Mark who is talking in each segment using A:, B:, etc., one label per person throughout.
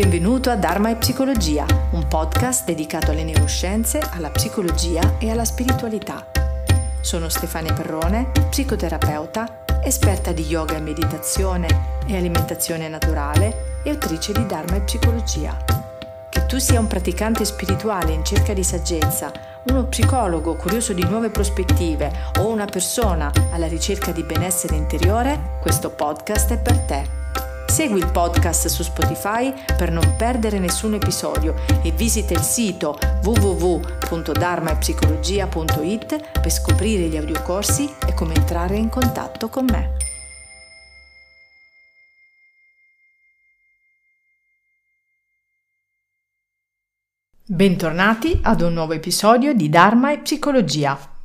A: Benvenuto a Dharma e Psicologia, un podcast dedicato alle neuroscienze, alla psicologia e alla spiritualità. Sono Stefania Perrone, psicoterapeuta, esperta di yoga e meditazione e alimentazione naturale e autrice di Dharma e Psicologia. Che tu sia un praticante spirituale in cerca di saggezza, uno psicologo curioso di nuove prospettive o una persona alla ricerca di benessere interiore, questo podcast è per te. Segui il podcast su Spotify per non perdere nessun episodio e visita il sito www.dharmaepsicologia.it per scoprire gli audiocorsi e come entrare in contatto con me. Bentornati ad un nuovo episodio di Dharma e Psicologia.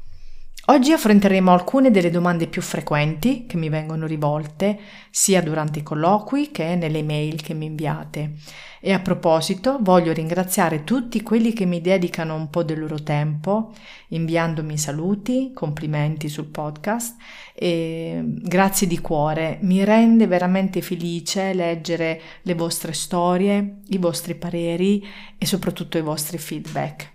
A: Oggi affronteremo alcune delle domande più frequenti che mi vengono rivolte sia durante i colloqui che nelle email che mi inviate. E a proposito voglio ringraziare tutti quelli che mi dedicano un po' del loro tempo inviandomi saluti, complimenti sul podcast e grazie di cuore. Mi rende veramente felice leggere le vostre storie, i vostri pareri e soprattutto i vostri feedback.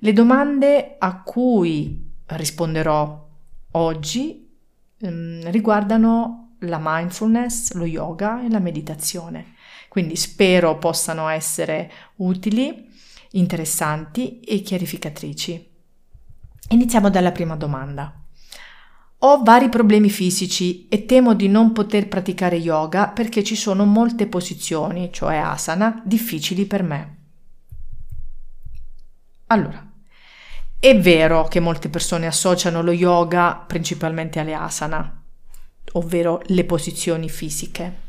A: Le domande a cui risponderò oggi ehm, riguardano la mindfulness, lo yoga e la meditazione. Quindi spero possano essere utili, interessanti e chiarificatrici. Iniziamo dalla prima domanda. Ho vari problemi fisici e temo di non poter praticare yoga perché ci sono molte posizioni, cioè asana, difficili per me. Allora, è vero che molte persone associano lo yoga principalmente alle asana, ovvero le posizioni fisiche,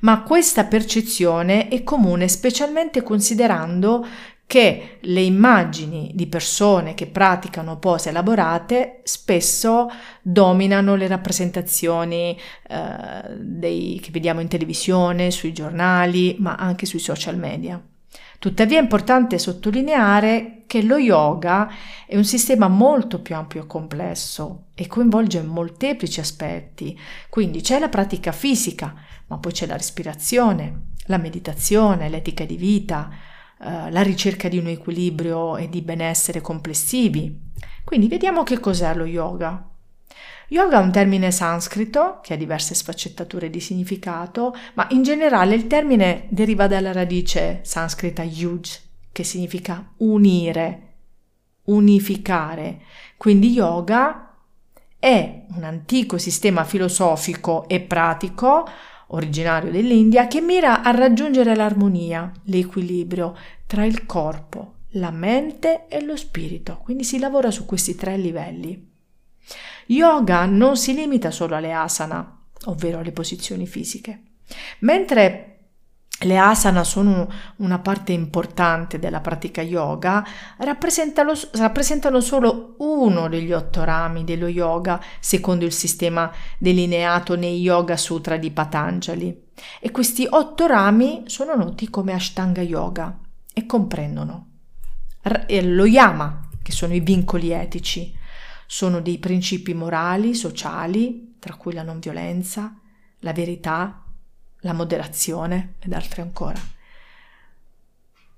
A: ma questa percezione è comune specialmente considerando che le immagini di persone che praticano pose elaborate spesso dominano le rappresentazioni eh, dei, che vediamo in televisione, sui giornali, ma anche sui social media. Tuttavia è importante sottolineare che lo yoga è un sistema molto più ampio e complesso e coinvolge molteplici aspetti. Quindi c'è la pratica fisica, ma poi c'è la respirazione, la meditazione, l'etica di vita, eh, la ricerca di un equilibrio e di benessere complessivi. Quindi vediamo che cos'è lo yoga. Yoga è un termine sanscrito che ha diverse sfaccettature di significato, ma in generale il termine deriva dalla radice sanscrita yuj, che significa unire, unificare. Quindi yoga è un antico sistema filosofico e pratico originario dell'India che mira a raggiungere l'armonia, l'equilibrio tra il corpo, la mente e lo spirito. Quindi si lavora su questi tre livelli. Yoga non si limita solo alle asana, ovvero alle posizioni fisiche. Mentre le asana sono una parte importante della pratica yoga, rappresentano, rappresentano, solo uno degli otto rami dello yoga secondo il sistema delineato nei Yoga Sutra di Patanjali. E questi otto rami sono noti come Ashtanga Yoga e comprendono lo yama, che sono i vincoli etici, sono dei principi morali, sociali, tra cui la non violenza, la verità, la moderazione ed altri ancora.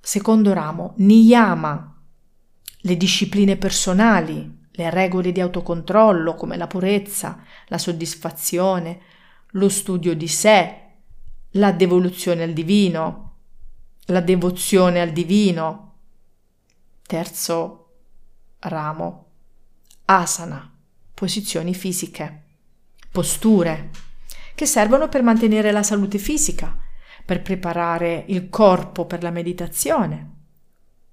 A: Secondo ramo, niyama, le discipline personali, le regole di autocontrollo come la purezza, la soddisfazione, lo studio di sé, la devoluzione al divino, la devozione al divino. Terzo ramo, asana, posizioni fisiche, posture, che servono per mantenere la salute fisica, per preparare il corpo per la meditazione.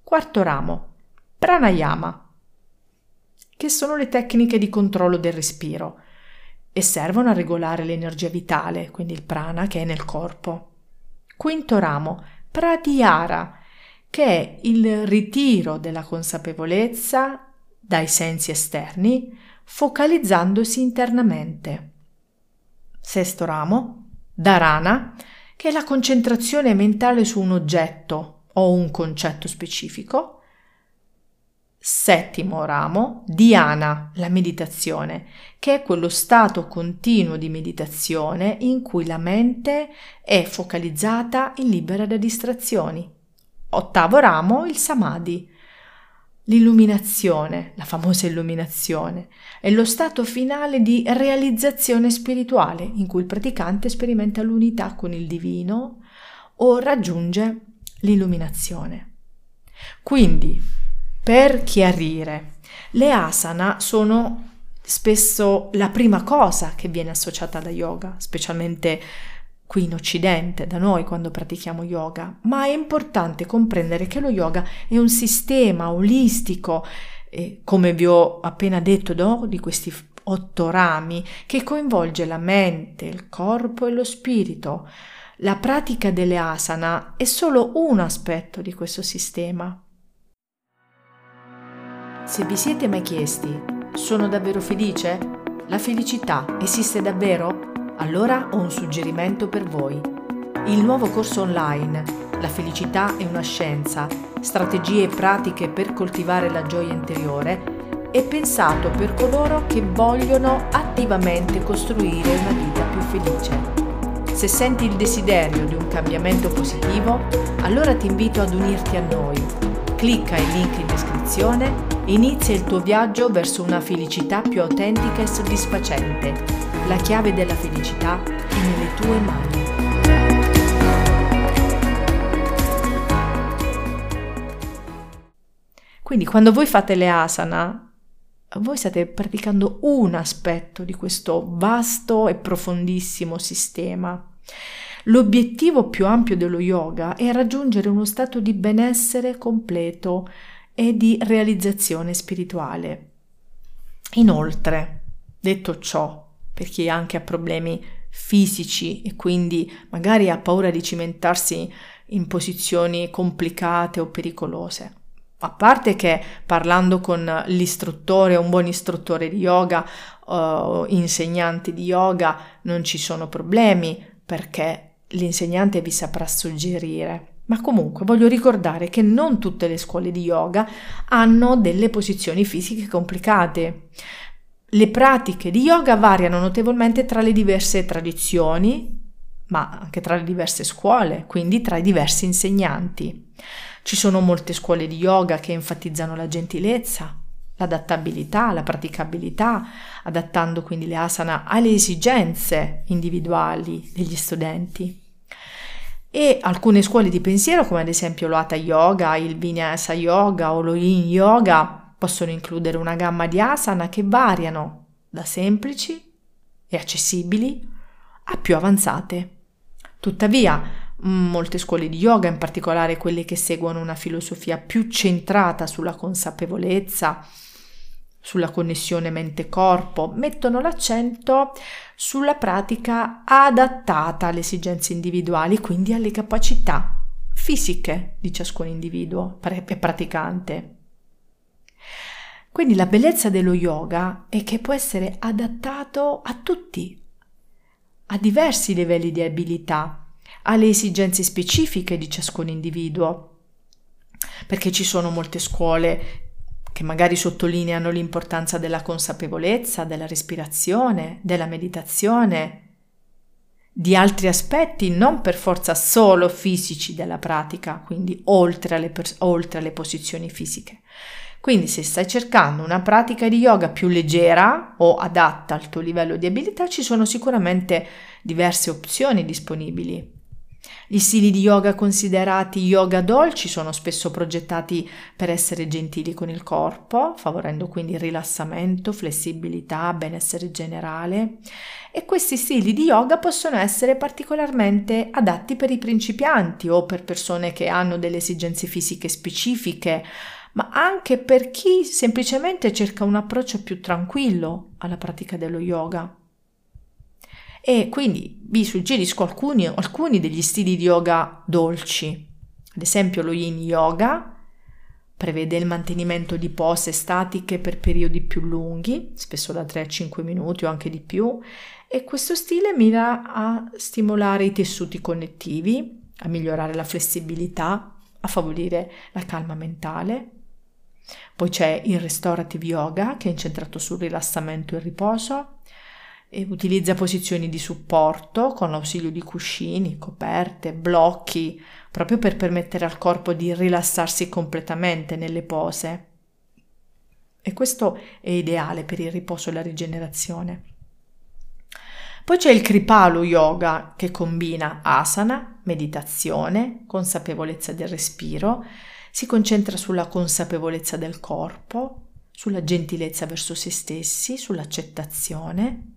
A: Quarto ramo, pranayama, che sono le tecniche di controllo del respiro e servono a regolare l'energia vitale, quindi il prana che è nel corpo. Quinto ramo, pratyahara, che è il ritiro della consapevolezza dai sensi esterni, focalizzandosi internamente. Sesto ramo, dharana, che è la concentrazione mentale su un oggetto o un concetto specifico. Settimo ramo, dhyana, la meditazione, che è quello stato continuo di meditazione in cui la mente è focalizzata e libera da distrazioni. Ottavo ramo, il samadhi, l'illuminazione, la famosa illuminazione, è lo stato finale di realizzazione spirituale in cui il praticante sperimenta l'unità con il divino o raggiunge l'illuminazione. Quindi, per chiarire, le asana sono spesso la prima cosa che viene associata alla yoga, specialmente qui in Occidente, da noi quando pratichiamo yoga, ma è importante comprendere che lo yoga è un sistema olistico, eh, come vi ho appena detto, no? di questi otto rami, che coinvolge la mente, il corpo e lo spirito. La pratica delle asana è solo un aspetto di questo sistema. Se vi siete mai chiesti, sono davvero felice? La felicità esiste davvero? Allora ho un suggerimento per voi. Il nuovo corso online, La felicità è una scienza, strategie e pratiche per coltivare la gioia interiore, è pensato per coloro che vogliono attivamente costruire una vita più felice. Se senti il desiderio di un cambiamento positivo, allora ti invito ad unirti a noi. Clicca il link in descrizione Inizia il tuo viaggio verso una felicità più autentica e soddisfacente. La chiave della felicità è nelle tue mani. Quindi quando voi fate le asana, voi state praticando un aspetto di questo vasto e profondissimo sistema. L'obiettivo più ampio dello yoga è raggiungere uno stato di benessere completo, e di realizzazione spirituale. Inoltre, detto ciò, per chi anche ha problemi fisici e quindi magari ha paura di cimentarsi in posizioni complicate o pericolose. A parte che parlando con l'istruttore, un buon istruttore di yoga o insegnante di yoga, non ci sono problemi perché l'insegnante vi saprà suggerire. Ma comunque voglio ricordare che non tutte le scuole di yoga hanno delle posizioni fisiche complicate. Le pratiche di yoga variano notevolmente tra le diverse tradizioni, ma anche tra le diverse scuole, quindi tra i diversi insegnanti. Ci sono molte scuole di yoga che enfatizzano la gentilezza, l'adattabilità, la praticabilità, adattando quindi le asana alle esigenze individuali degli studenti e alcune scuole di pensiero come ad esempio lo Hatha Yoga, il Vinyasa Yoga o lo Yin Yoga possono includere una gamma di asana che variano da semplici e accessibili a più avanzate. Tuttavia, molte scuole di yoga, in particolare quelle che seguono una filosofia più centrata sulla consapevolezza, sulla connessione mente-corpo, mettono l'accento sulla pratica adattata alle esigenze individuali, quindi alle capacità fisiche di ciascun individuo e praticante. Quindi la bellezza dello yoga è che può essere adattato a tutti, a diversi livelli di abilità, alle esigenze specifiche di ciascun individuo, perché ci sono molte scuole che magari sottolineano l'importanza della consapevolezza, della respirazione, della meditazione, di altri aspetti non per forza solo fisici della pratica, quindi oltre alle, pers- oltre alle posizioni fisiche. Quindi se stai cercando una pratica di yoga più leggera o adatta al tuo livello di abilità, ci sono sicuramente diverse opzioni disponibili. Gli stili di yoga considerati yoga dolci sono spesso progettati per essere gentili con il corpo, favorendo quindi rilassamento, flessibilità, benessere generale e questi stili di yoga possono essere particolarmente adatti per i principianti o per persone che hanno delle esigenze fisiche specifiche, ma anche per chi semplicemente cerca un approccio più tranquillo alla pratica dello yoga. E quindi vi suggerisco alcuni, alcuni degli stili di yoga dolci. Ad esempio lo yin yoga prevede il mantenimento di pose statiche per periodi più lunghi, spesso da 3 a 5 minuti o anche di più, e questo stile mira a stimolare i tessuti connettivi, a migliorare la flessibilità, a favorire la calma mentale. Poi c'è il restorative yoga che è incentrato sul rilassamento e il riposo utilizza posizioni di supporto con l'ausilio di cuscini, coperte, blocchi, proprio per permettere al corpo di rilassarsi completamente nelle pose. E questo è ideale per il riposo e la rigenerazione. Poi c'è il Kripalu Yoga che combina asana, meditazione, consapevolezza del respiro, si concentra sulla consapevolezza del corpo, sulla gentilezza verso se stessi, sull'accettazione.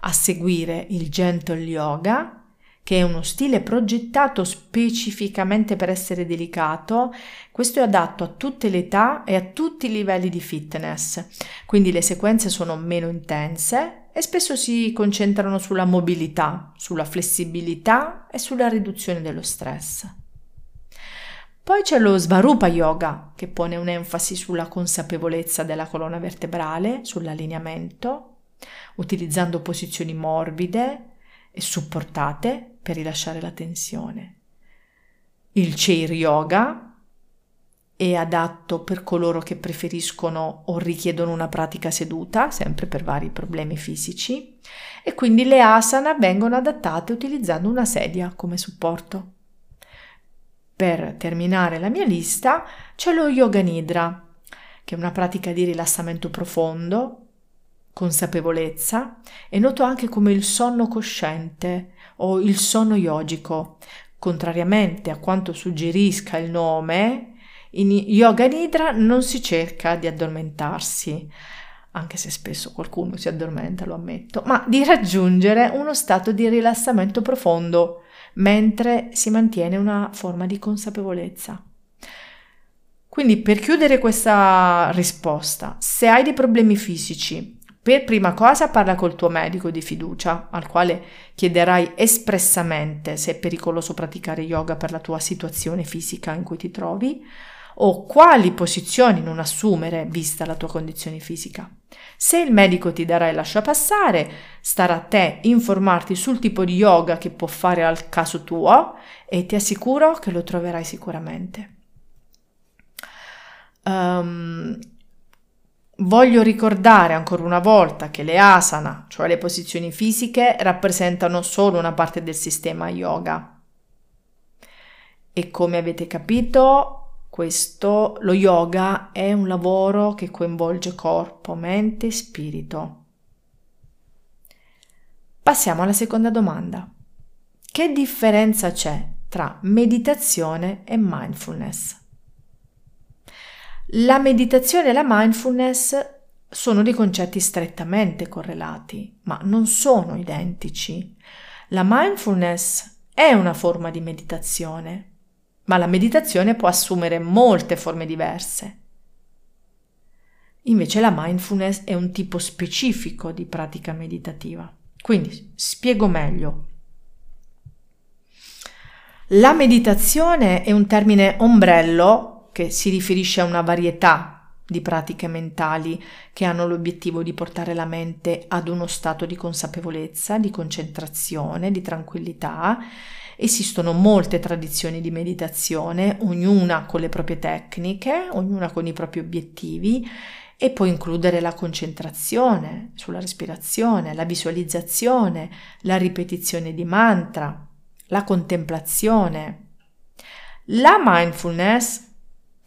A: A seguire il Gentle Yoga, che è uno stile progettato specificamente per essere delicato, questo è adatto a tutte le età e a tutti i livelli di fitness, quindi le sequenze sono meno intense e spesso si concentrano sulla mobilità, sulla flessibilità e sulla riduzione dello stress. Poi c'è lo Svarupa Yoga, che pone un'enfasi sulla consapevolezza della colonna vertebrale, sull'allineamento, utilizzando posizioni morbide e supportate per rilasciare la tensione. Il Chair Yoga è adatto per coloro che preferiscono o richiedono una pratica seduta, sempre per vari problemi fisici, e quindi le asana vengono adattate utilizzando una sedia come supporto. Per terminare la mia lista c'è lo Yoga Nidra, che è una pratica di rilassamento profondo, consapevolezza, è noto anche come il sonno cosciente o il sonno yogico. Contrariamente a quanto suggerisca il nome, in Yoga Nidra non si cerca di addormentarsi, anche se spesso qualcuno si addormenta, lo ammetto, ma di raggiungere uno stato di rilassamento profondo, mentre si mantiene una forma di consapevolezza. Quindi per chiudere questa risposta, se hai dei problemi fisici, per prima cosa parla col tuo medico di fiducia, al quale chiederai espressamente se è pericoloso praticare yoga per la tua situazione fisica in cui ti trovi o quali posizioni non assumere vista la tua condizione fisica. Se il medico ti darà il lascia passare, starà a te informarti sul tipo di yoga che può fare al caso tuo e ti assicuro che lo troverai sicuramente. Um, Voglio ricordare ancora una volta che le asana, cioè le posizioni fisiche, rappresentano solo una parte del sistema yoga. E come avete capito, questo, lo yoga è un lavoro che coinvolge corpo, mente e spirito. Passiamo alla seconda domanda. Che differenza c'è tra meditazione e mindfulness? La meditazione e la mindfulness sono dei concetti strettamente correlati, ma non sono identici. La mindfulness è una forma di meditazione, ma la meditazione può assumere molte forme diverse. Invece la mindfulness è un tipo specifico di pratica meditativa. Quindi spiego meglio. La meditazione è un termine ombrello che si riferisce a una varietà di pratiche mentali che hanno l'obiettivo di portare la mente ad uno stato di consapevolezza, di concentrazione, di tranquillità. Esistono molte tradizioni di meditazione, ognuna con le proprie tecniche, ognuna con i propri obiettivi e può includere la concentrazione sulla respirazione, la visualizzazione, la ripetizione di mantra, la contemplazione. La mindfulness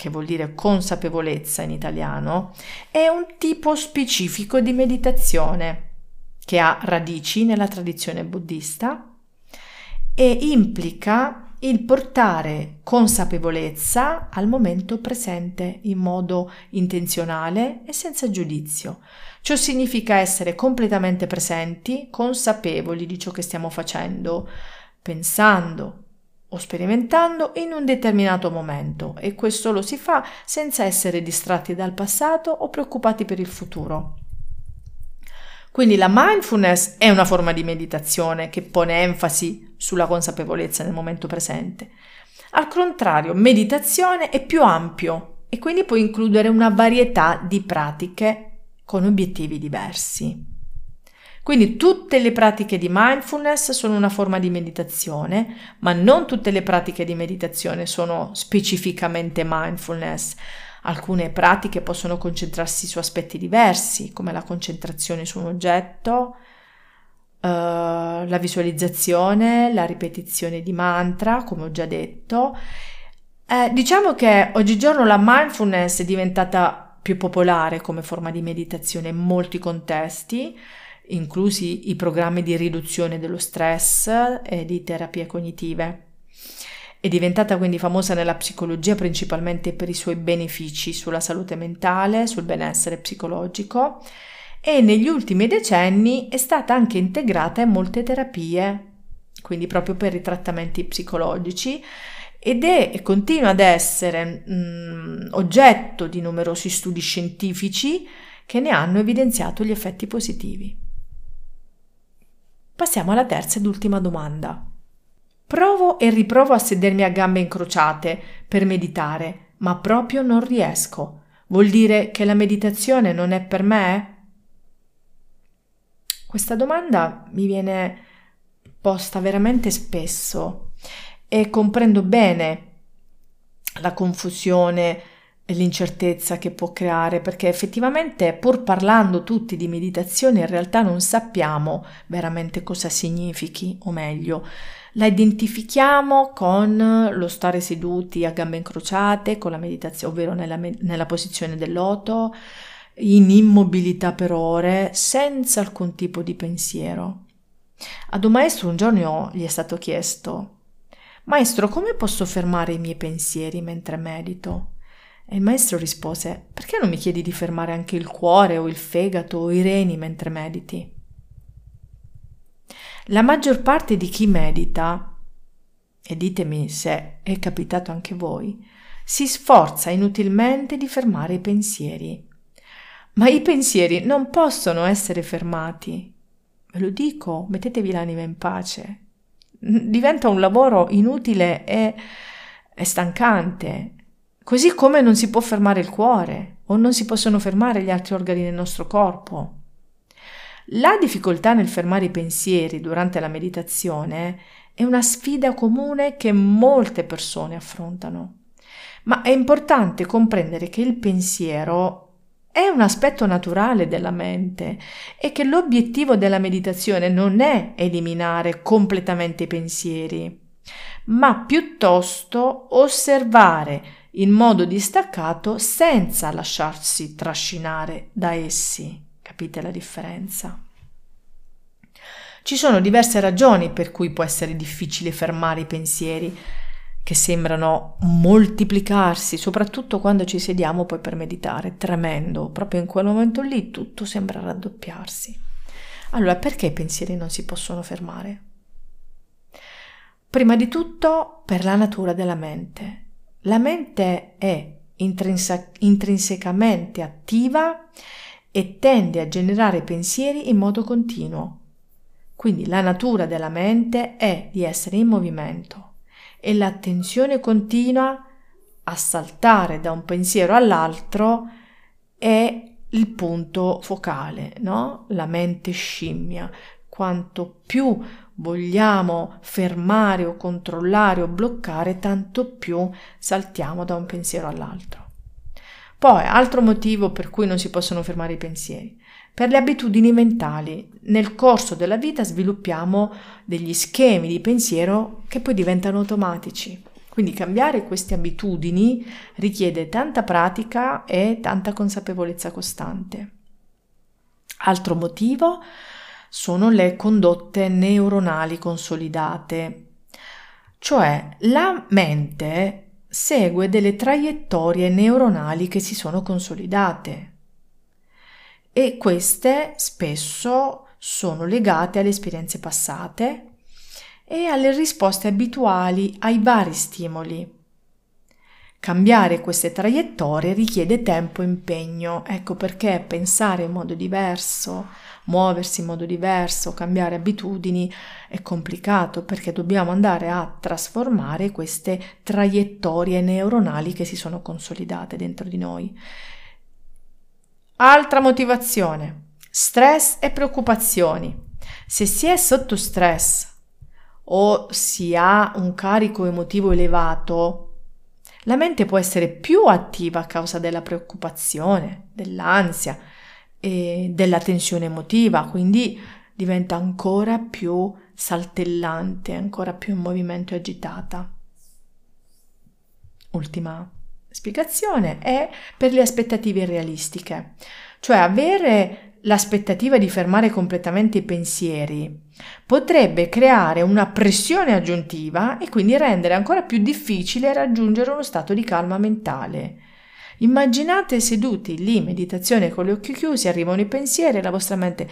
A: che vuol dire consapevolezza in italiano, è un tipo specifico di meditazione che ha radici nella tradizione buddista e implica il portare consapevolezza al momento presente in modo intenzionale e senza giudizio. Ciò significa essere completamente presenti, consapevoli di ciò che stiamo facendo, pensando, o sperimentando in un determinato momento e questo lo si fa senza essere distratti dal passato o preoccupati per il futuro. Quindi la mindfulness è una forma di meditazione che pone enfasi sulla consapevolezza nel momento presente. Al contrario, meditazione è più ampio e quindi può includere una varietà di pratiche con obiettivi diversi. Quindi tutte le pratiche di mindfulness sono una forma di meditazione, ma non tutte le pratiche di meditazione sono specificamente mindfulness. Alcune pratiche possono concentrarsi su aspetti diversi, come la concentrazione su un oggetto, uh, la visualizzazione, la ripetizione di mantra, come ho già detto. Eh, diciamo che oggigiorno la mindfulness è diventata più popolare come forma di meditazione in molti contesti, inclusi i programmi di riduzione dello stress e di terapie cognitive. È diventata quindi famosa nella psicologia principalmente per i suoi benefici sulla salute mentale, sul benessere psicologico e negli ultimi decenni è stata anche integrata in molte terapie, quindi proprio per i trattamenti psicologici ed è e continua ad essere mh, oggetto di numerosi studi scientifici che ne hanno evidenziato gli effetti positivi. Passiamo alla terza ed ultima domanda. Provo e riprovo a sedermi a gambe incrociate per meditare, ma proprio non riesco. Vuol dire che la meditazione non è per me? Questa domanda mi viene posta veramente spesso e comprendo bene la confusione l'incertezza che può creare, perché effettivamente pur parlando tutti di meditazione in realtà non sappiamo veramente cosa significhi, o meglio, la identifichiamo con lo stare seduti a gambe incrociate, con la meditazione, ovvero nella, nella posizione del loto, in immobilità per ore, senza alcun tipo di pensiero. Ad un maestro un giorno gli è stato chiesto Maestro, come posso fermare i miei pensieri mentre medito? E il maestro rispose Perché non mi chiedi di fermare anche il cuore o il fegato o i reni mentre mediti? La maggior parte di chi medita, e ditemi se è capitato anche voi, si sforza inutilmente di fermare i pensieri. Ma i pensieri non possono essere fermati. Ve lo dico, mettetevi l'anima in pace. Diventa un lavoro inutile e, e stancante, così come non si può fermare il cuore o non si possono fermare gli altri organi del nostro corpo. La difficoltà nel fermare i pensieri durante la meditazione è una sfida comune che molte persone affrontano. Ma è importante comprendere che il pensiero è un aspetto naturale della mente e che l'obiettivo della meditazione non è eliminare completamente i pensieri, ma piuttosto osservare in modo distaccato senza lasciarsi trascinare da essi. Capite la differenza? Ci sono diverse ragioni per cui può essere difficile fermare i pensieri che sembrano moltiplicarsi, soprattutto quando ci sediamo poi per meditare. Tremendo, proprio in quel momento lì tutto sembra raddoppiarsi. Allora, perché i pensieri non si possono fermare? Prima di tutto per la natura della mente. La mente è intrinse- intrinsecamente attiva e tende a generare pensieri in modo continuo. Quindi la natura della mente è di essere in movimento e l'attenzione continua a saltare da un pensiero all'altro è il punto focale, no? La mente scimmia. Quanto più vogliamo fermare o controllare o bloccare, tanto più saltiamo da un pensiero all'altro. Poi, altro motivo per cui non si possono fermare i pensieri. Per le abitudini mentali, nel corso della vita sviluppiamo degli schemi di pensiero che poi diventano automatici. Quindi cambiare queste abitudini richiede tanta pratica e tanta consapevolezza costante. Altro motivo sono le condotte neuronali consolidate, cioè la mente segue delle traiettorie neuronali che si sono consolidate. E queste spesso sono legate alle esperienze passate e alle risposte abituali ai vari stimoli. Cambiare queste traiettorie richiede tempo e impegno, ecco perché pensare in modo diverso, muoversi in modo diverso, cambiare abitudini è complicato perché dobbiamo andare a trasformare queste traiettorie neuronali che si sono consolidate dentro di noi. Altra motivazione, stress e preoccupazioni. Se si è sotto stress o si ha un carico emotivo elevato, La mente può essere più attiva a causa della preoccupazione, dell'ansia e della tensione emotiva, quindi diventa ancora più saltellante, ancora più in movimento e agitata. Ultima spiegazione è per le aspettative realistiche, cioè avere l'aspettativa di fermare completamente i pensieri potrebbe creare una pressione aggiuntiva e quindi rendere ancora più difficile raggiungere uno stato di calma mentale. Immaginate seduti lì, meditazione con gli occhi chiusi, arrivano i pensieri e la vostra mente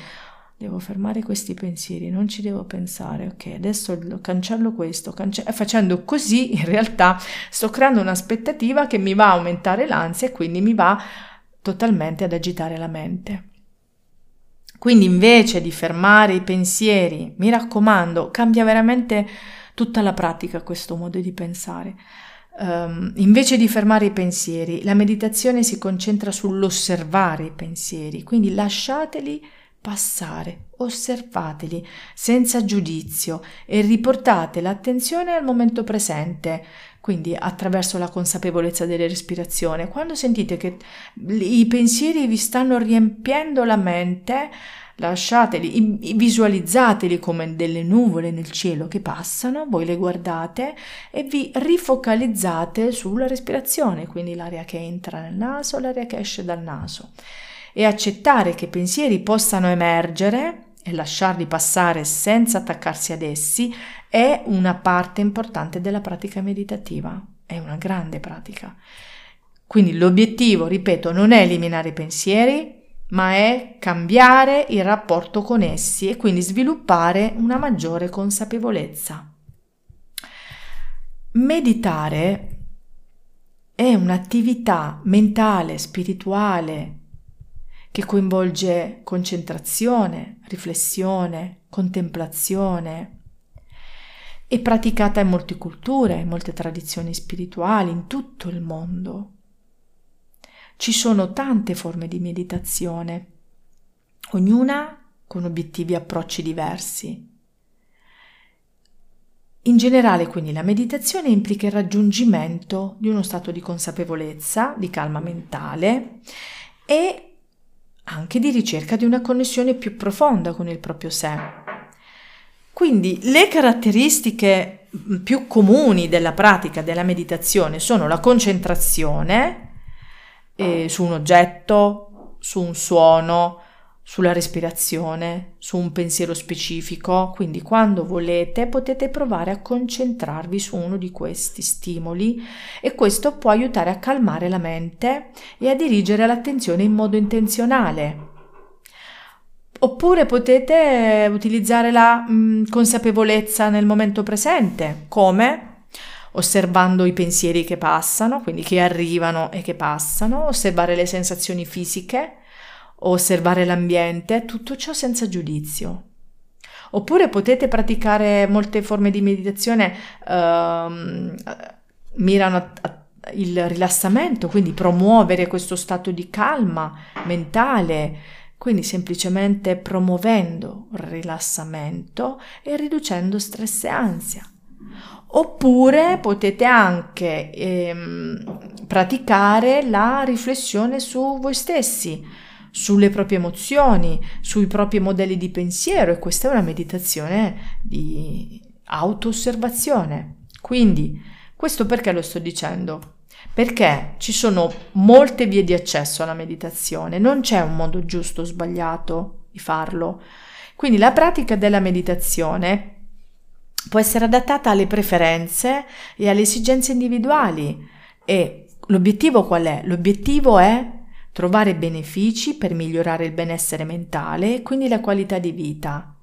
A: devo fermare questi pensieri, non ci devo pensare, ok, adesso cancello questo, cance- e facendo così in realtà sto creando un'aspettativa che mi va a aumentare l'ansia e quindi mi va totalmente ad agitare la mente. Quindi invece di fermare i pensieri, mi raccomando, cambia veramente tutta la pratica questo modo di pensare. Um, invece di fermare i pensieri, la meditazione si concentra sull'osservare i pensieri, quindi lasciateli passare, osservateli senza giudizio e riportate l'attenzione al momento presente, quindi attraverso la consapevolezza della respirazione. Quando sentite che i pensieri vi stanno riempiendo la mente, lasciateli, visualizzateli come delle nuvole nel cielo che passano, voi le guardate e vi rifocalizzate sulla respirazione, quindi l'aria che entra nel naso, l'aria che esce dal naso e accettare che pensieri possano emergere e lasciarli passare senza attaccarsi ad essi è una parte importante della pratica meditativa, è una grande pratica. Quindi l'obiettivo, ripeto, non è eliminare i pensieri, ma è cambiare il rapporto con essi e quindi sviluppare una maggiore consapevolezza. Meditare è un'attività mentale, spirituale, che coinvolge concentrazione, riflessione, contemplazione. È praticata in molte culture, in molte tradizioni spirituali, in tutto il mondo. Ci sono tante forme di meditazione, ognuna con obiettivi e approcci diversi. In generale, quindi, la meditazione implica il raggiungimento di uno stato di consapevolezza, di calma mentale e anche di ricerca di una connessione più profonda con il proprio sé. Quindi le caratteristiche più comuni della pratica della meditazione sono la concentrazione eh, su un oggetto, su un suono, sulla respirazione, su un pensiero specifico, quindi quando volete potete provare a concentrarvi su uno di questi stimoli e questo può aiutare a calmare la mente e a dirigere l'attenzione in modo intenzionale. Oppure potete utilizzare la mh, mm, consapevolezza nel momento presente, come osservando i pensieri che passano, quindi che arrivano e che passano, osservare le sensazioni fisiche, osservare l'ambiente, tutto ciò senza giudizio. Oppure potete praticare molte forme di meditazione, uh, mirano a, a il rilassamento, quindi promuovere questo stato di calma mentale, quindi semplicemente promuovendo il rilassamento e riducendo stress e ansia. Oppure potete anche ehm, praticare la riflessione su voi stessi, sulle proprie emozioni, sui propri modelli di pensiero e questa è una meditazione di auto-osservazione. Quindi, questo perché lo sto dicendo? Perché ci sono molte vie di accesso alla meditazione, non c'è un modo giusto o sbagliato di farlo. Quindi la pratica della meditazione può essere adattata alle preferenze e alle esigenze individuali e l'obiettivo qual è? L'obiettivo è trovare benefici per migliorare il benessere mentale e quindi la qualità di vita.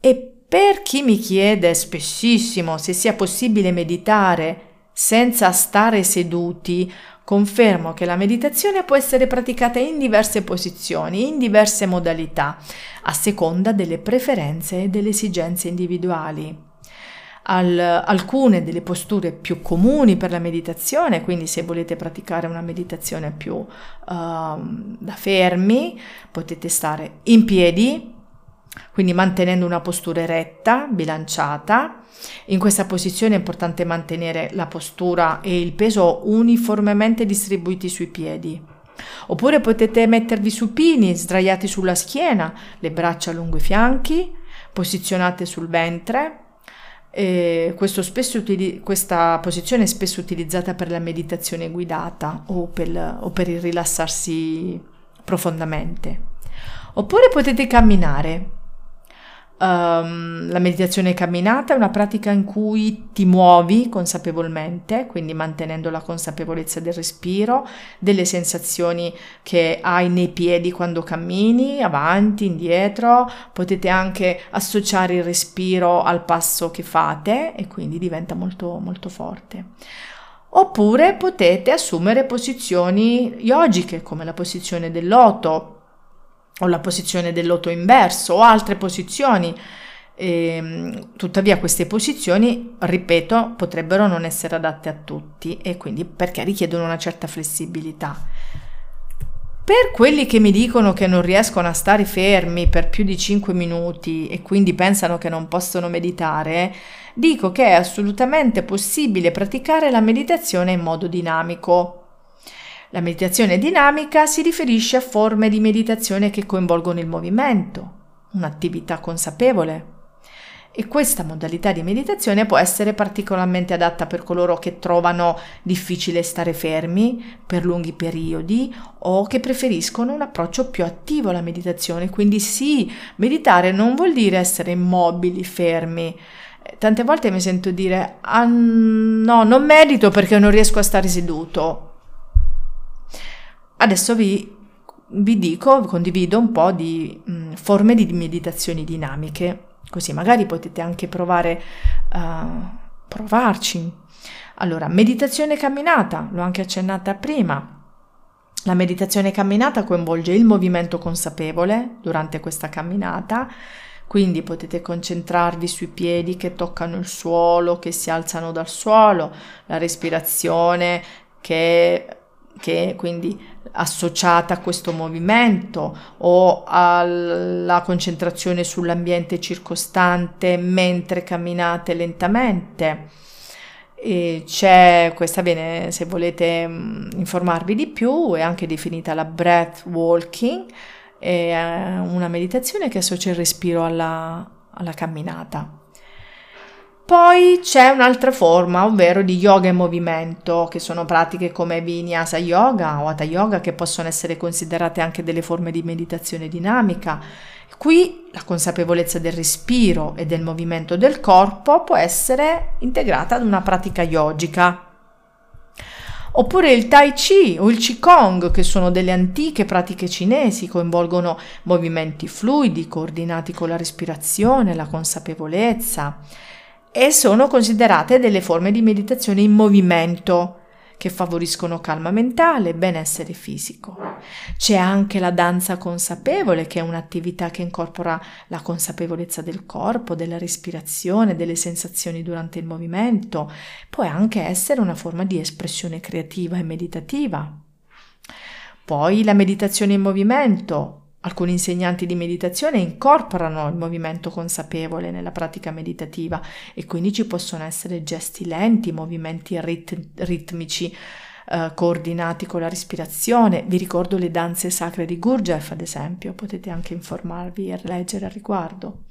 A: E per chi mi chiede spessissimo se sia possibile meditare senza stare seduti, confermo che la meditazione può essere praticata in diverse posizioni, in diverse modalità, a seconda delle preferenze e delle esigenze individuali. Al, alcune delle posture più comuni per la meditazione, quindi se volete praticare una meditazione più uh, da fermi, potete stare in piedi, quindi mantenendo una postura eretta, bilanciata. In questa posizione è importante mantenere la postura e il peso uniformemente distribuiti sui piedi. Oppure potete mettervi supini, sdraiati sulla schiena, le braccia lungo i fianchi, posizionate sul ventre. Utili- questa posizione è spesso utilizzata per la meditazione guidata o per, o per il rilassarsi profondamente. Oppure potete camminare, Um, la meditazione camminata è una pratica in cui ti muovi consapevolmente, quindi mantenendo la consapevolezza del respiro, delle sensazioni che hai nei piedi quando cammini, avanti, indietro. Potete anche associare il respiro al passo che fate e quindi diventa molto molto forte. Oppure potete assumere posizioni yogiche come la posizione del loto, o la posizione del loto inverso o altre posizioni. E, ehm, tuttavia queste posizioni, ripeto, potrebbero non essere adatte a tutti e quindi perché richiedono una certa flessibilità. Per quelli che mi dicono che non riescono a stare fermi per più di 5 minuti e quindi pensano che non possono meditare, dico che è assolutamente possibile praticare la meditazione in modo dinamico. La meditazione dinamica si riferisce a forme di meditazione che coinvolgono il movimento, un'attività consapevole. E questa modalità di meditazione può essere particolarmente adatta per coloro che trovano difficile stare fermi per lunghi periodi o che preferiscono un approccio più attivo alla meditazione. Quindi sì, meditare non vuol dire essere immobili, fermi. Tante volte mi sento dire ah, no, non medito perché non riesco a stare seduto Adesso vi, vi dico, condivido un po' di mh, mm, forme di meditazioni dinamiche, così magari potete anche provare uh, provarci. Allora, meditazione camminata, l'ho anche accennata prima. La meditazione camminata coinvolge il movimento consapevole durante questa camminata, quindi potete concentrarvi sui piedi che toccano il suolo, che si alzano dal suolo, la respirazione che che quindi associata a questo movimento o alla concentrazione sull'ambiente circostante mentre camminate lentamente. E c'è questa viene se volete mm, informarvi di più è anche definita la breath walking è una meditazione che associa il respiro alla, alla camminata poi c'è un'altra forma, ovvero di yoga in movimento, che sono pratiche come Vinyasa Yoga o Hatha Yoga, che possono essere considerate anche delle forme di meditazione dinamica. Qui la consapevolezza del respiro e del movimento del corpo può essere integrata ad una pratica yogica. Oppure il Tai Chi o il Qigong, che sono delle antiche pratiche cinesi, coinvolgono movimenti fluidi coordinati con la respirazione, la consapevolezza e sono considerate delle forme di meditazione in movimento che favoriscono calma mentale e benessere fisico. C'è anche la danza consapevole, che è un'attività che incorpora la consapevolezza del corpo, della respirazione, delle sensazioni durante il movimento. Può anche essere una forma di espressione creativa e meditativa. Poi la meditazione in movimento, Alcuni insegnanti di meditazione incorporano il movimento consapevole nella pratica meditativa e quindi ci possono essere gesti lenti, movimenti rit- ritmici eh, coordinati con la respirazione. Vi ricordo le danze sacre di Gurdjieff, ad esempio, potete anche informarvi e leggere al riguardo.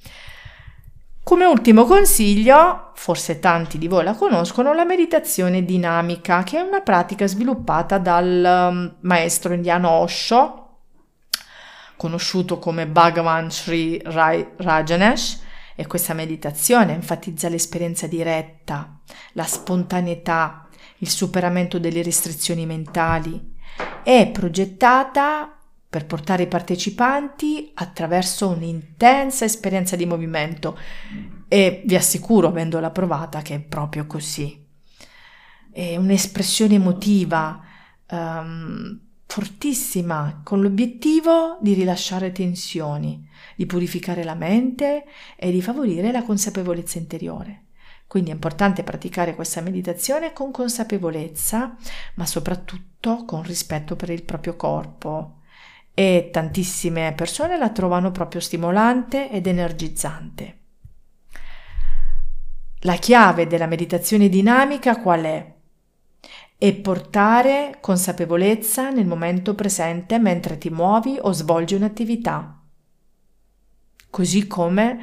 A: Come ultimo consiglio, forse tanti di voi la conoscono, la meditazione dinamica, che è una pratica sviluppata dal um, maestro indiano Osho conosciuto come Bhagavan Sri Rajanesh, e questa meditazione enfatizza l'esperienza diretta, la spontaneità, il superamento delle restrizioni mentali. È progettata per portare i partecipanti attraverso un'intensa esperienza di movimento e vi assicuro, avendola provata, che è proprio così. È un'espressione emotiva, um, fortissima con l'obiettivo di rilasciare tensioni, di purificare la mente e di favorire la consapevolezza interiore. Quindi è importante praticare questa meditazione con consapevolezza, ma soprattutto con rispetto per il proprio corpo e tantissime persone la trovano proprio stimolante ed energizzante. La chiave della meditazione dinamica qual è? È portare consapevolezza nel momento presente mentre ti muovi o svolgi un'attività. Così come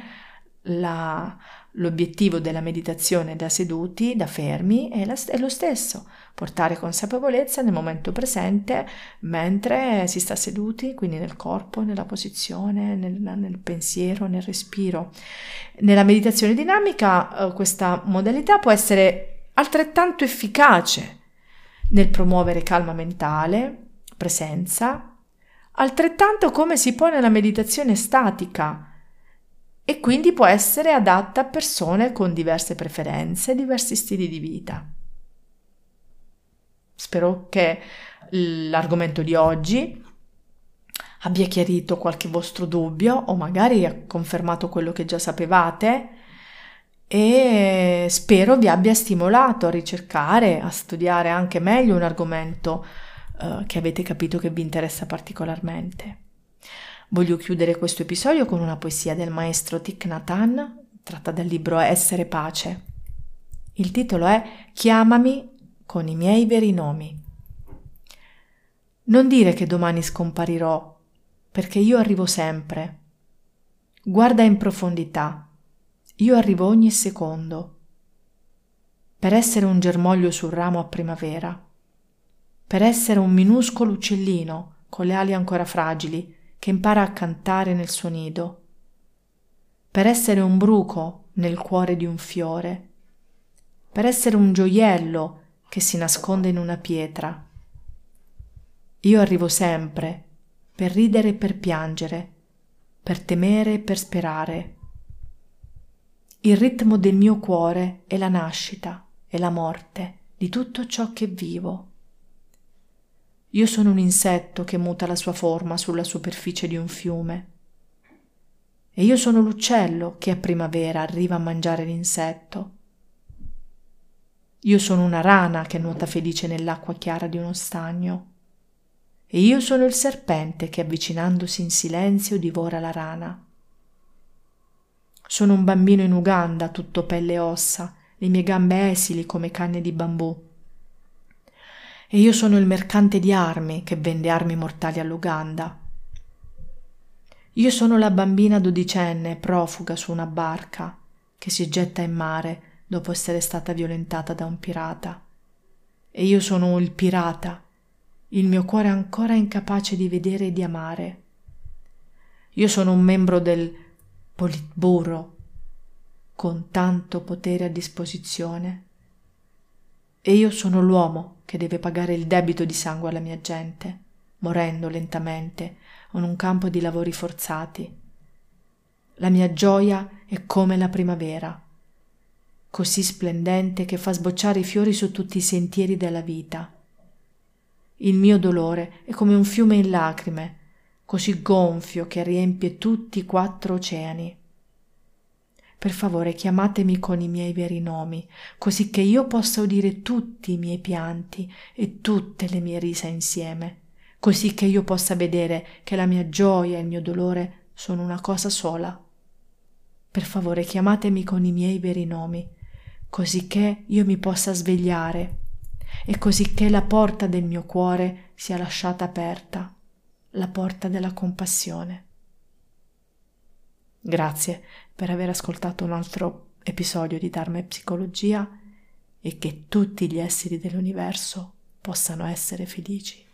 A: la, L'obiettivo della meditazione da seduti, da fermi, è, la, è, lo stesso, portare consapevolezza nel momento presente mentre si sta seduti, quindi nel corpo, nella posizione, nel, nel pensiero, nel respiro. Nella meditazione dinamica eh, questa modalità può essere altrettanto efficace nel promuovere calma mentale, presenza, altrettanto come si può nella meditazione statica, e quindi può essere adatta a persone con diverse preferenze, diversi stili di vita. Spero che l'argomento di oggi abbia chiarito qualche vostro dubbio o magari ha confermato quello che già sapevate e spero vi abbia stimolato a ricercare, a studiare anche meglio un argomento eh, che avete capito che vi interessa particolarmente. Voglio chiudere questo episodio con una poesia del maestro Thich Nhat Hanh, tratta dal libro Essere pace. Il titolo è Chiamami con i miei veri nomi. Non dire che domani scomparirò, perché io arrivo sempre. Guarda in profondità, io arrivo ogni secondo. Per essere un germoglio sul ramo a primavera, per essere un minuscolo uccellino con le ali ancora fragili, che impara a cantare nel suo nido, per essere un bruco nel cuore di un fiore, per essere un gioiello che si nasconde in una pietra. Io arrivo sempre per ridere e per piangere, per temere e per sperare. Il ritmo del mio cuore è la nascita e la morte di tutto ciò che vivo. Io sono un insetto che muta la sua forma sulla superficie di un fiume. E io sono l'uccello che a primavera arriva a mangiare l'insetto. Io sono una rana che nuota felice nell'acqua chiara di uno stagno. E io sono il serpente che avvicinandosi in silenzio divora la rana. Sono un bambino in Uganda, tutto pelle e ossa, le mie gambe esili come canne di bambù e io sono il mercante di armi che vende armi mortali all'Uganda. Io sono la bambina dodicenne profuga su una barca che si getta in mare dopo essere stata violentata da un pirata. E io sono il pirata, il mio cuore ancora incapace di vedere e di amare. Io sono un membro del Politburo con tanto potere a disposizione. E io sono l'uomo che deve pagare il debito di sangue alla mia gente, morendo lentamente in un campo di lavori forzati. La mia gioia è come la primavera, così splendente che fa sbocciare i fiori su tutti i sentieri della vita. Il mio dolore è come un fiume in lacrime, così gonfio che riempie tutti i quattro oceani. Per favore chiamatemi con i miei veri nomi, così che io possa udire tutti i miei pianti e tutte le mie risa insieme, così che io possa vedere che la mia gioia e il mio dolore sono una cosa sola. Per favore chiamatemi con i miei veri nomi, così che io mi possa svegliare e così che la porta del mio cuore sia lasciata aperta, la porta della compassione. Grazie per aver ascoltato un altro episodio di Dharma e Psicologia e che tutti gli esseri dell'universo possano essere felici.